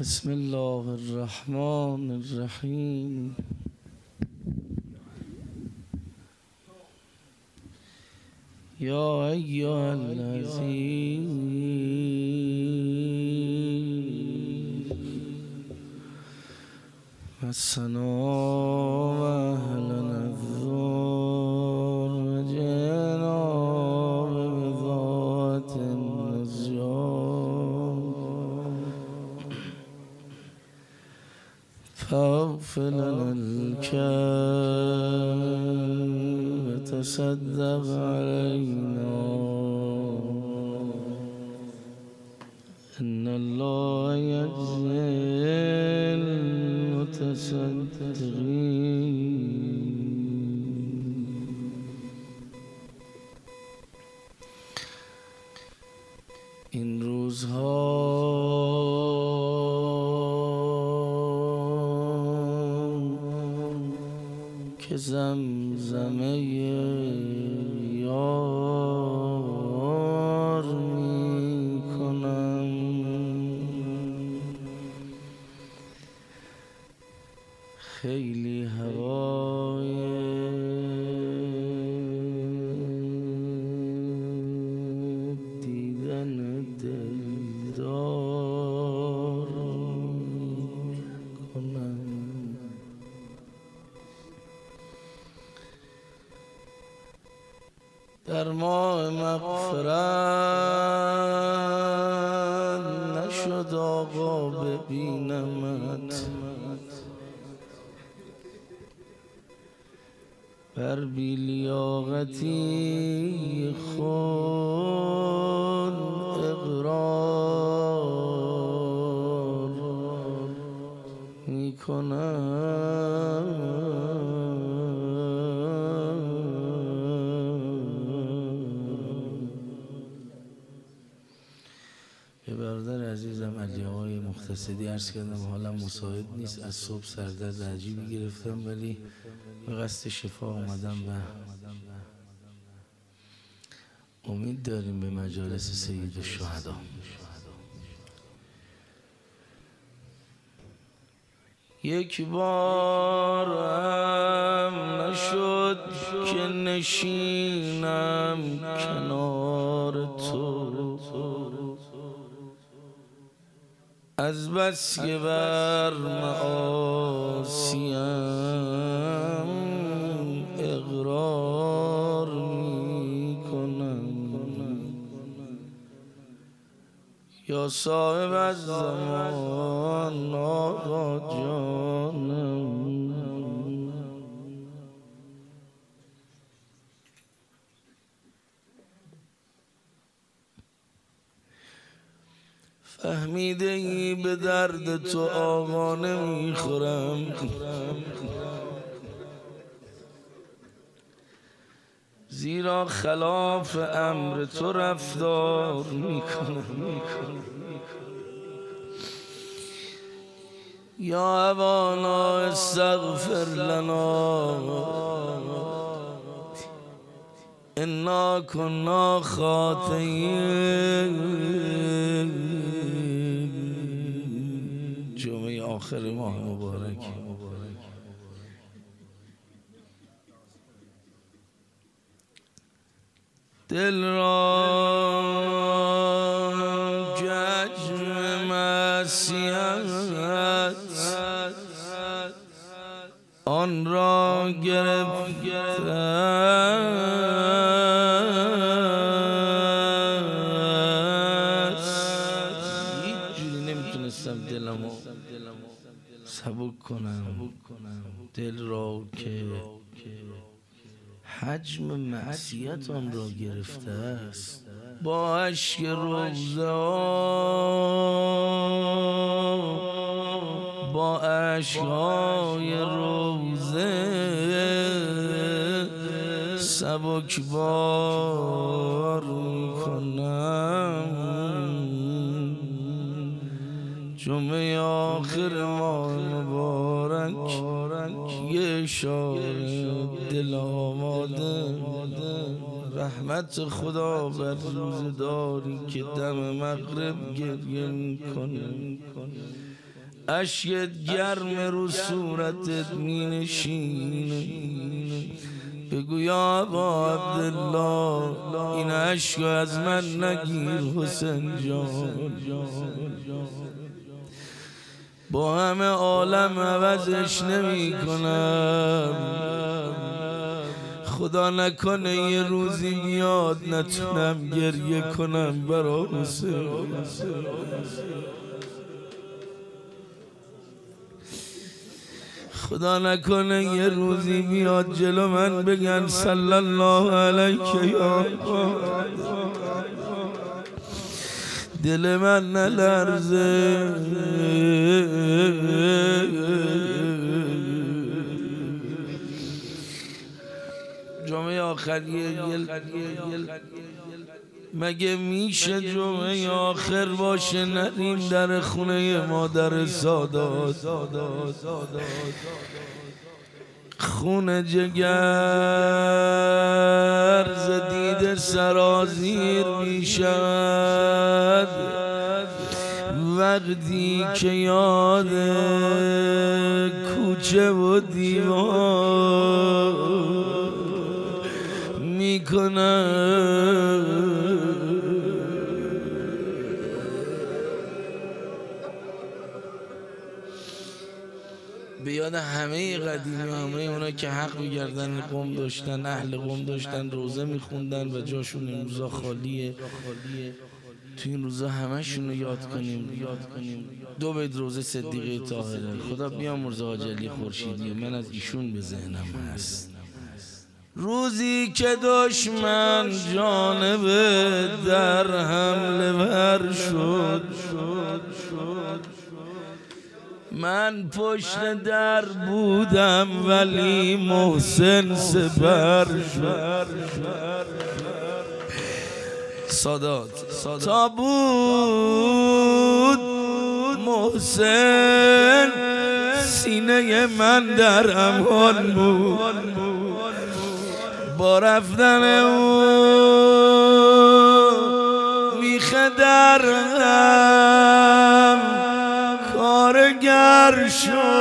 بسم الله الرحمن الرحيم. يا أيها الذين مسنا لنا الكيل وتصدق علينا. إن الله يجزي المتصدقين. عزیزم علی آقای مختصدی عرض کردم حالا مساعد نیست از صبح سردرد عجیبی گرفتم ولی به قصد شفا آمدم و امید داریم به مجالس سید الشهدا یک بار هم نشد که نشینم کنار. از بس که بر معاصیم اقرار می کنم یا صاحب از زمان آقا جانم فهمیده ای به درد تو آقا نمی‌خورم زیرا خلاف امر تو رفتار می‌کنم. یا ابانا استغفر لنا. انا كنا خاطئین. آخر ماه مبارک. دل را ججم مسیحت آن را گرفته کنم دل را که حجم معصیت آن را گرفته است. با اشک روزه با اشکهای روزه سبک بار می‌کنم. جمعه آخر ماه مبارک یه اشاره دل آماده. رحمت خدا بر روزداری که دم مغرب گریه می‌کنه. اشکت گرم رو صورتت می نشینه بگو یا آقا عبدالله این عشق از من نگیر حسین جان. با همه عالم عوضش نمی کنم. خدا نکنه یه روزی میاد نتونم گریه کنم برا حسین خدا نکنه یه روزی میاد جلو من بگن صلی الله علیک یا دل من نلرزه. آخریه مگه میشه جمعه آخر باشه نریم در خونه مادر سادات؟ خونه جگر زدید سرازیر می‌شد وقتی که یاد کوچه و دیوار می‌کنم به یاد همه قدیمی همه اونا که حق میگردن قوم داشتن اهل قوم داشتن روزه میخوندن و جاشون این روزا خالیه. تو این روزا همشون رو یاد کنیم. یاد کنیم دو بیت روزه صدیقه طاهره. خدا بیامرزه آجلی خورشیدی من از ایشون به ذهنم هست. روزی که دشمن جانب در حمله ور شد. من پشت در بودم ولی محسن سپر شد. سادات. تا بود محسن سینه من در امان بود. با رفتن او میخه کارگر شد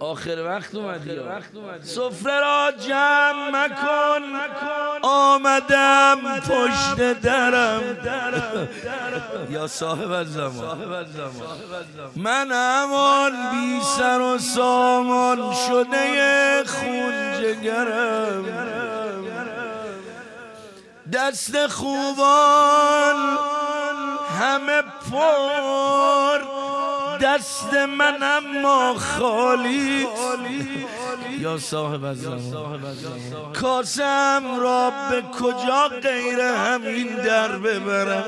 آخر وقت اومدی. سفره را جمع مکن. آمدم پشت درم. یا صاحب زمان من همان بی سر و سامان شده خون جگرم. دست خوبان همه پر. دست من اما خالی. یا صاحب الزمان کاسم را به کجا غیر همین در ببرم؟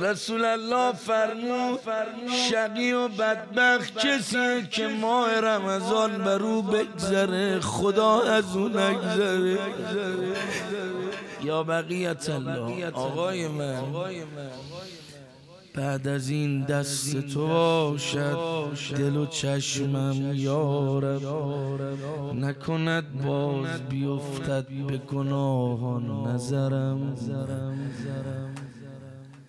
رسول الله فرمود شقی و بدبخت کسی که ماه رمضان بر او بگذره خدا از او نگذره. یا بقیت الله آقای من. بعد از این دست تو باشد. دل و چشمم یارب نکند باز بیفتد به گناهان نظرم.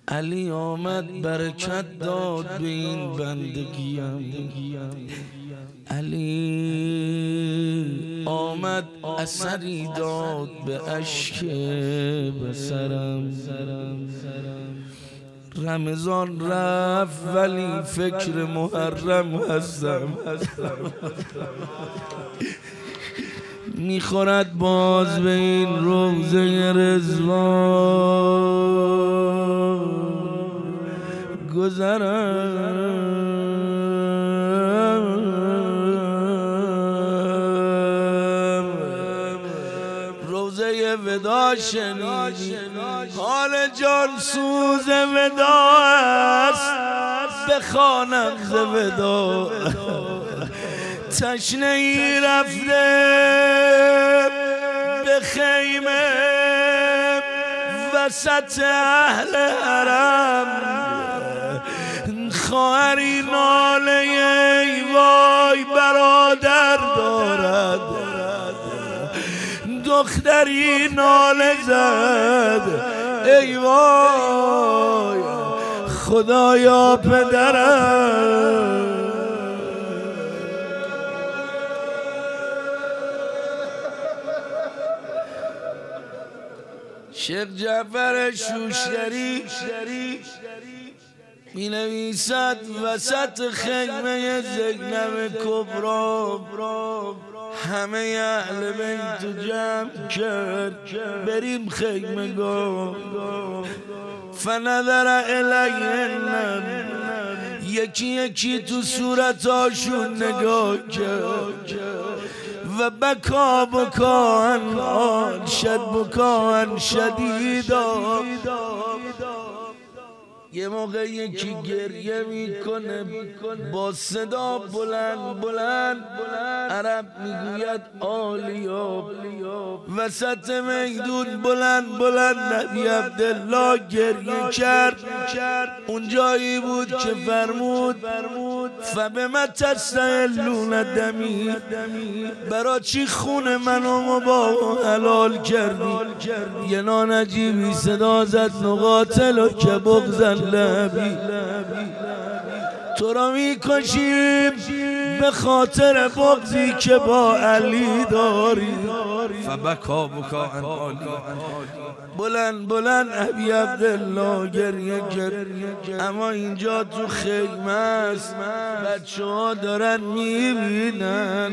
علی آمد برکت داد به این بندگیم. علی آمد اثری داد به اشک بسرم. رمضان رفت ولی فکر محرم هستم. می‌خورد باز به این روزه رزوان گذرم. شنیدی حال جان سوز ودا است. بخوانم ز ودا. تشنه ای رفته. به خیمه. وسط اهل حرم. خواهری ناله ای وای بر دارد. دختری ناله زد. ای وای خدایا پدرم. شیخ جعفر شوشتری می نویسد وسط خیمه زینب کبرا همه اهل بیت جمع کرد. بریم خیمه گاه فنظر الیهن یکی یکی تو صورتاشون نگاه کرد. و بکا بکان شد بکان شدیدا. یه موقع یکی گریه می‌کنه با صدا بلند بلند عرب می‌گوید آلیا. وسط میدون بلند بلند نبی عبدالله گریه کرد. اون جایی بود که فرمود. فبه ما تستهلون دمی. برا چی خون منو با حلال کردی؟ یه نانجیبی صدا زد نقاتل و که بغزن. لبی. تو را می‌کشیم به خاطر بغزی که با علی داری. فبکا بکا بلند بلند ابی عبدالله گریه کرد. اما اینجا تو خیمه است بچه ها دارن می‌بینن.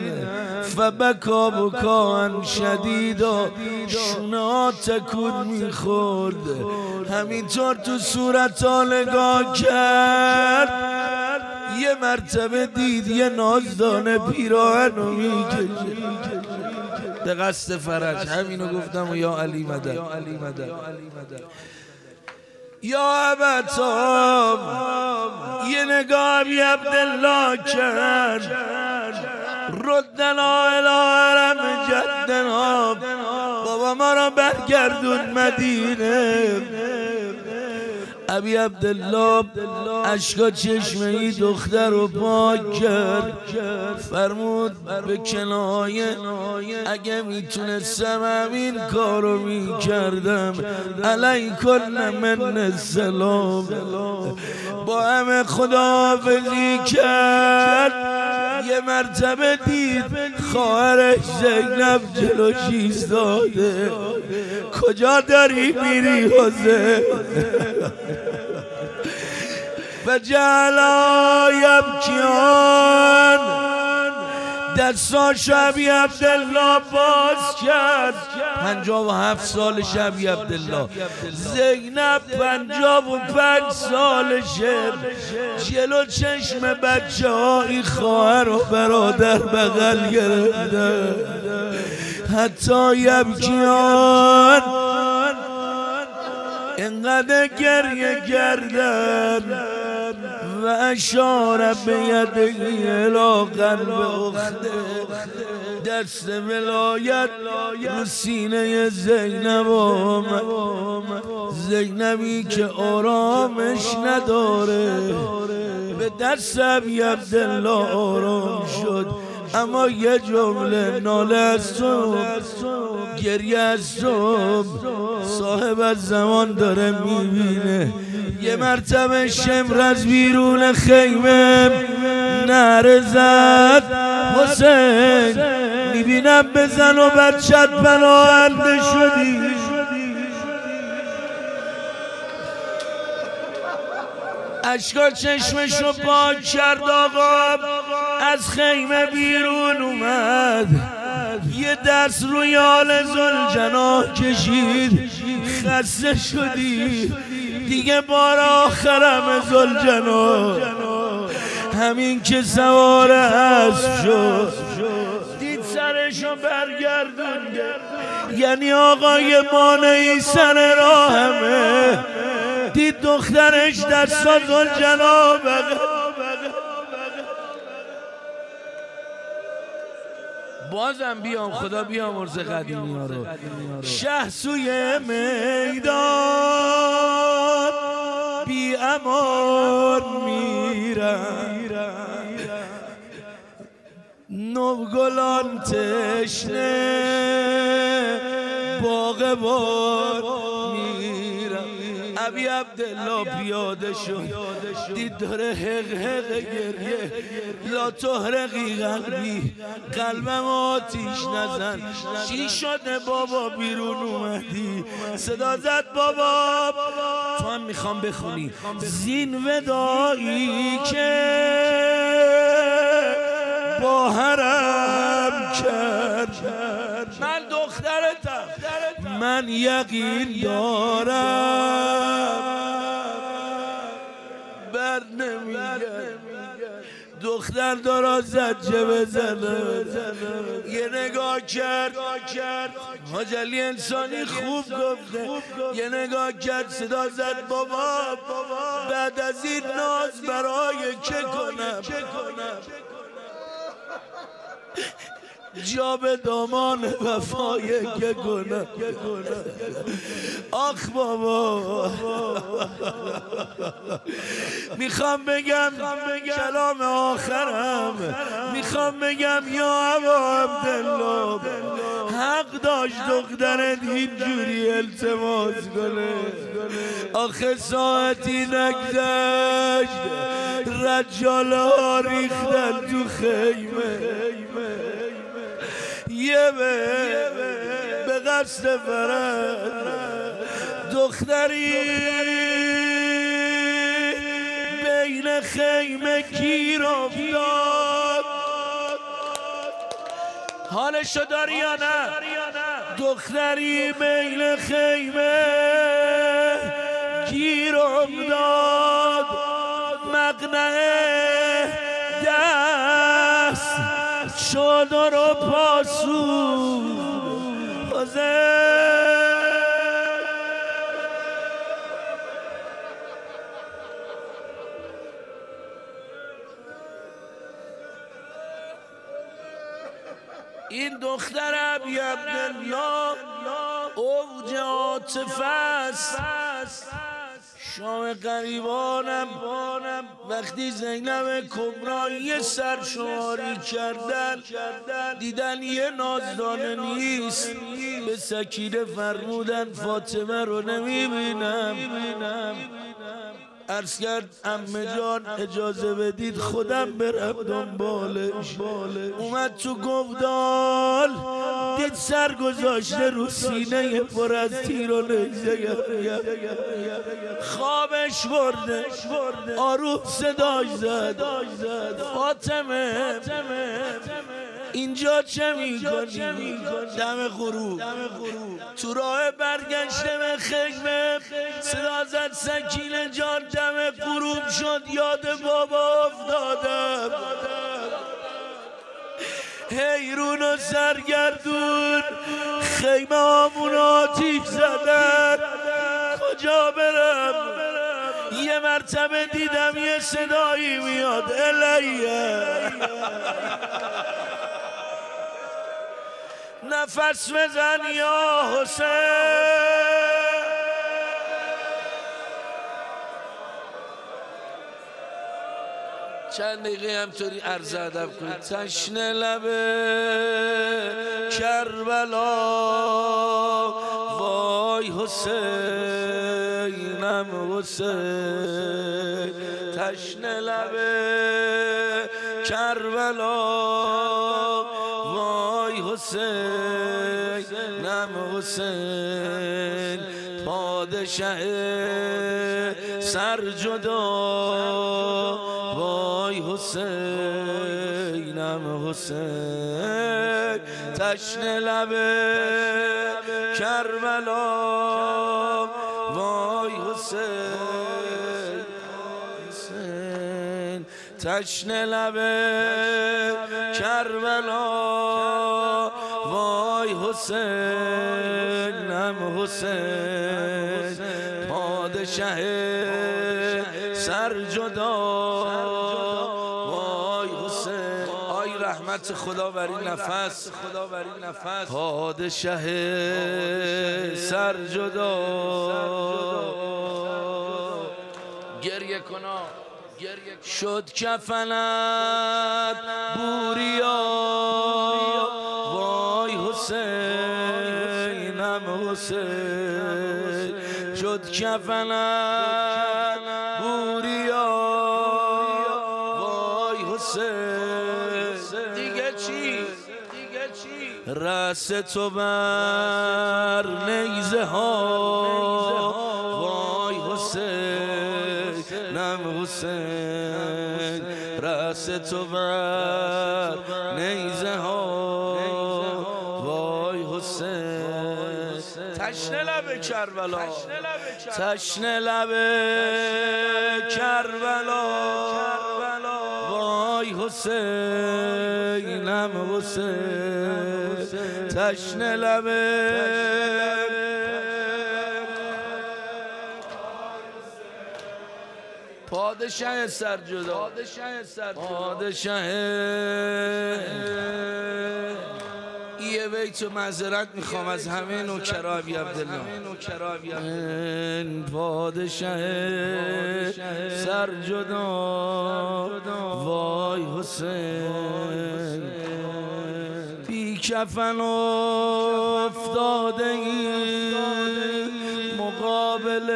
فبکا بکا شدیدا شونه ها تکون می‌خورد. همینطور تو صورت ها نگاه کرد. یه مرتبه دید یه نازدانه پیراهنو می‌کشه به قصد فرج. همینو گفتم و یا علی مدد. یا عبتام یه نگاه بی عبدالله کرد ردنا الى جدنا. بابا ما را برگردون مدینه. ابی عبدالله اشکا چشمه ای دختر رو پاک کرد. فرمود به کنایه اگه می‌تونستم همین کارو می‌کردم. علی کل من السلام. با همه خداحافظی کرد. یه مرتبه دید خواهرش زینب جلوش ایستاده کجا داری میری حسین و جعلا یبکیان دستا شبی عبدالله باز کرد. پنجاب و هفت سال شبی عبدالله. زینب پنجاب و پنج سالشه جلو چشم بچه های خواهر و برادر بغل گرفته. حتی یبکیان انقدر گریه کردن. و اشار به یده الى قلب اخته. دست ولایت رو سینه زینب آمد. زینبی که آرامش نداره. به دست عبی عبدالله آرام شد. اما یه جمله ناله از تو گریه از صاحب زمان داره می‌بینه. یه مرتبه شمر از بیرون خیمه نره زد حسین می‌بینم بزن و بچت پناهنده شدی. اشکا چشمشو پاک کرد آقا از خیمه بیرون اومد. یه دست روی آل جناه کشید. خسته شدی. دیگه بار آخرم جناه همین که سوار اسب شد. دید سرشو برگردونده یعنی آقای مانعی سر راهمه. دید دخترش در سازل جناب بازم بیام خدا بیامرز قدیمی ها رو. شه سوی میدان بی امان میرم نوگلان تشنه باغبان میرم ابی عبدالله پیاده شد. دید داره حق حق گریه. لا تهرقی قلبی. قلبم آتیش نزن. چی شده بابا بیرون اومدی؟ صدا زد بابا. تو هم می‌خوام بخونی. زین ودایی که با حرم کرد. من یقین دارم. بر نمیگه دختر دارا زجه بزنه. یه نگاه کرد. ماجلی انسانی خوب گفته. یه نگاه کرد صدا زد بابا بعد از این ناز برای که کنم؟ جا به دامان وفای که کنم آخ بابا. می‌خوام بگم کلام آخرم. می‌خوام بگم یا ابا عبدالله حق داشت دخترت اینجوری التماس کنه. آخه ساعتی نگذشت. رجاله ها ریختن تو خیمه. یه به قصد فرد. دختری بین خیمه گیر افتاد حالشو داری یا نه؟ دختری بین خیمه گیر افتاد مقنعه شد رو پاسو. این دختر ابی عبدالله اوج عاطفه است. شام قریبانم وقتی زینب کبرایی سرشماری کردن دیدن یه نازدانه نیست. به سکینه فرمودن فاطمه رو نمی‌بینم. عرض کرد امه جان اجازه بدید خودم برم دنبالش. اومد تو گفدال دید سر گذاشته رو سینه پر از تیر و نیزه. خوابش برده آروم صداش زد. فاطمه اینجا چه می‌کنی؟ دم غروب. تو راه برگشته به خیمه صدا زد سکینه جان دم غروب شد یاد بابا افتادم. حیرون و سرگردون. خیمه آمون آتیش زدن. کجا برم؟ یه مرتبه دیدم یه صدایی میاد. الیه. نفس بزن یا حسین. چند دقیقه همطوری عرض ادب کنید. تشن لبه کربلا. وای حسینم حسین. تشن لبه کربلا. وای حسینم حسین. پادشه سر جدا. حسینم حسین تشن لب کربلا. وای حسین تشن لب کربلا. وای حسینم حسین پادشه خدا وری نفس. خدا وری نفس. پادشاه سر جدا. گریه کنا شد کفنت بوریا. وای حسینم حسین شد کفنت. بوریا. رس تو بر نیزه ها. وای حسین نم حسین. رس تو بر نیزه ها. وای حسین. تشنه لب کربلا. تشنه لب کربلا. وای حسینم حسین. تشنه لب پادشاه سر جدا. پادشاه سر جدا. پادشاه. یه بیت و معذرت می‌خوام از همه نوکرا بی عبدالله. پادشاه سر جدا. وای حسین. کفن افتاده مقابل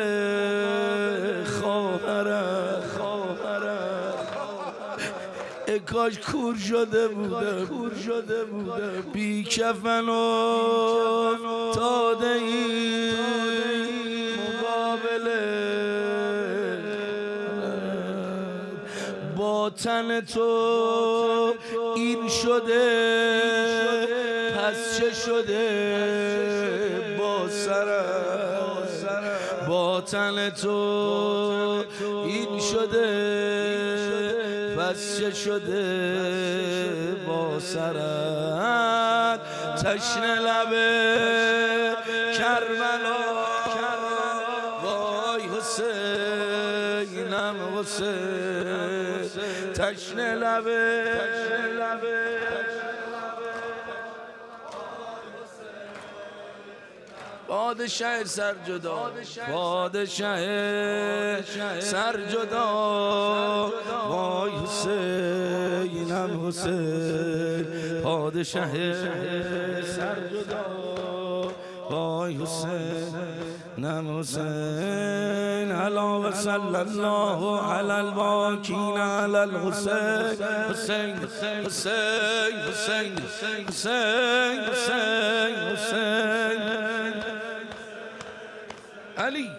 کاش کور شده بودم کور شده بودم. بی کفن و تاده ای مقابله با تن تو این شده. شده با سرم با تن تو این شده پس شده با سرت تشنه لبه کربلا وای حسینم حسین تشنه لبه پادشاه سر جدا. پادشاه سر جدا. وای حسینم حسین. پادشاه سر جدا. وای حسین نم حسین. علا و صلی الله علی الواکین علی الحسین. حسین حسین حسین حسین حسین حسین حسین. علي.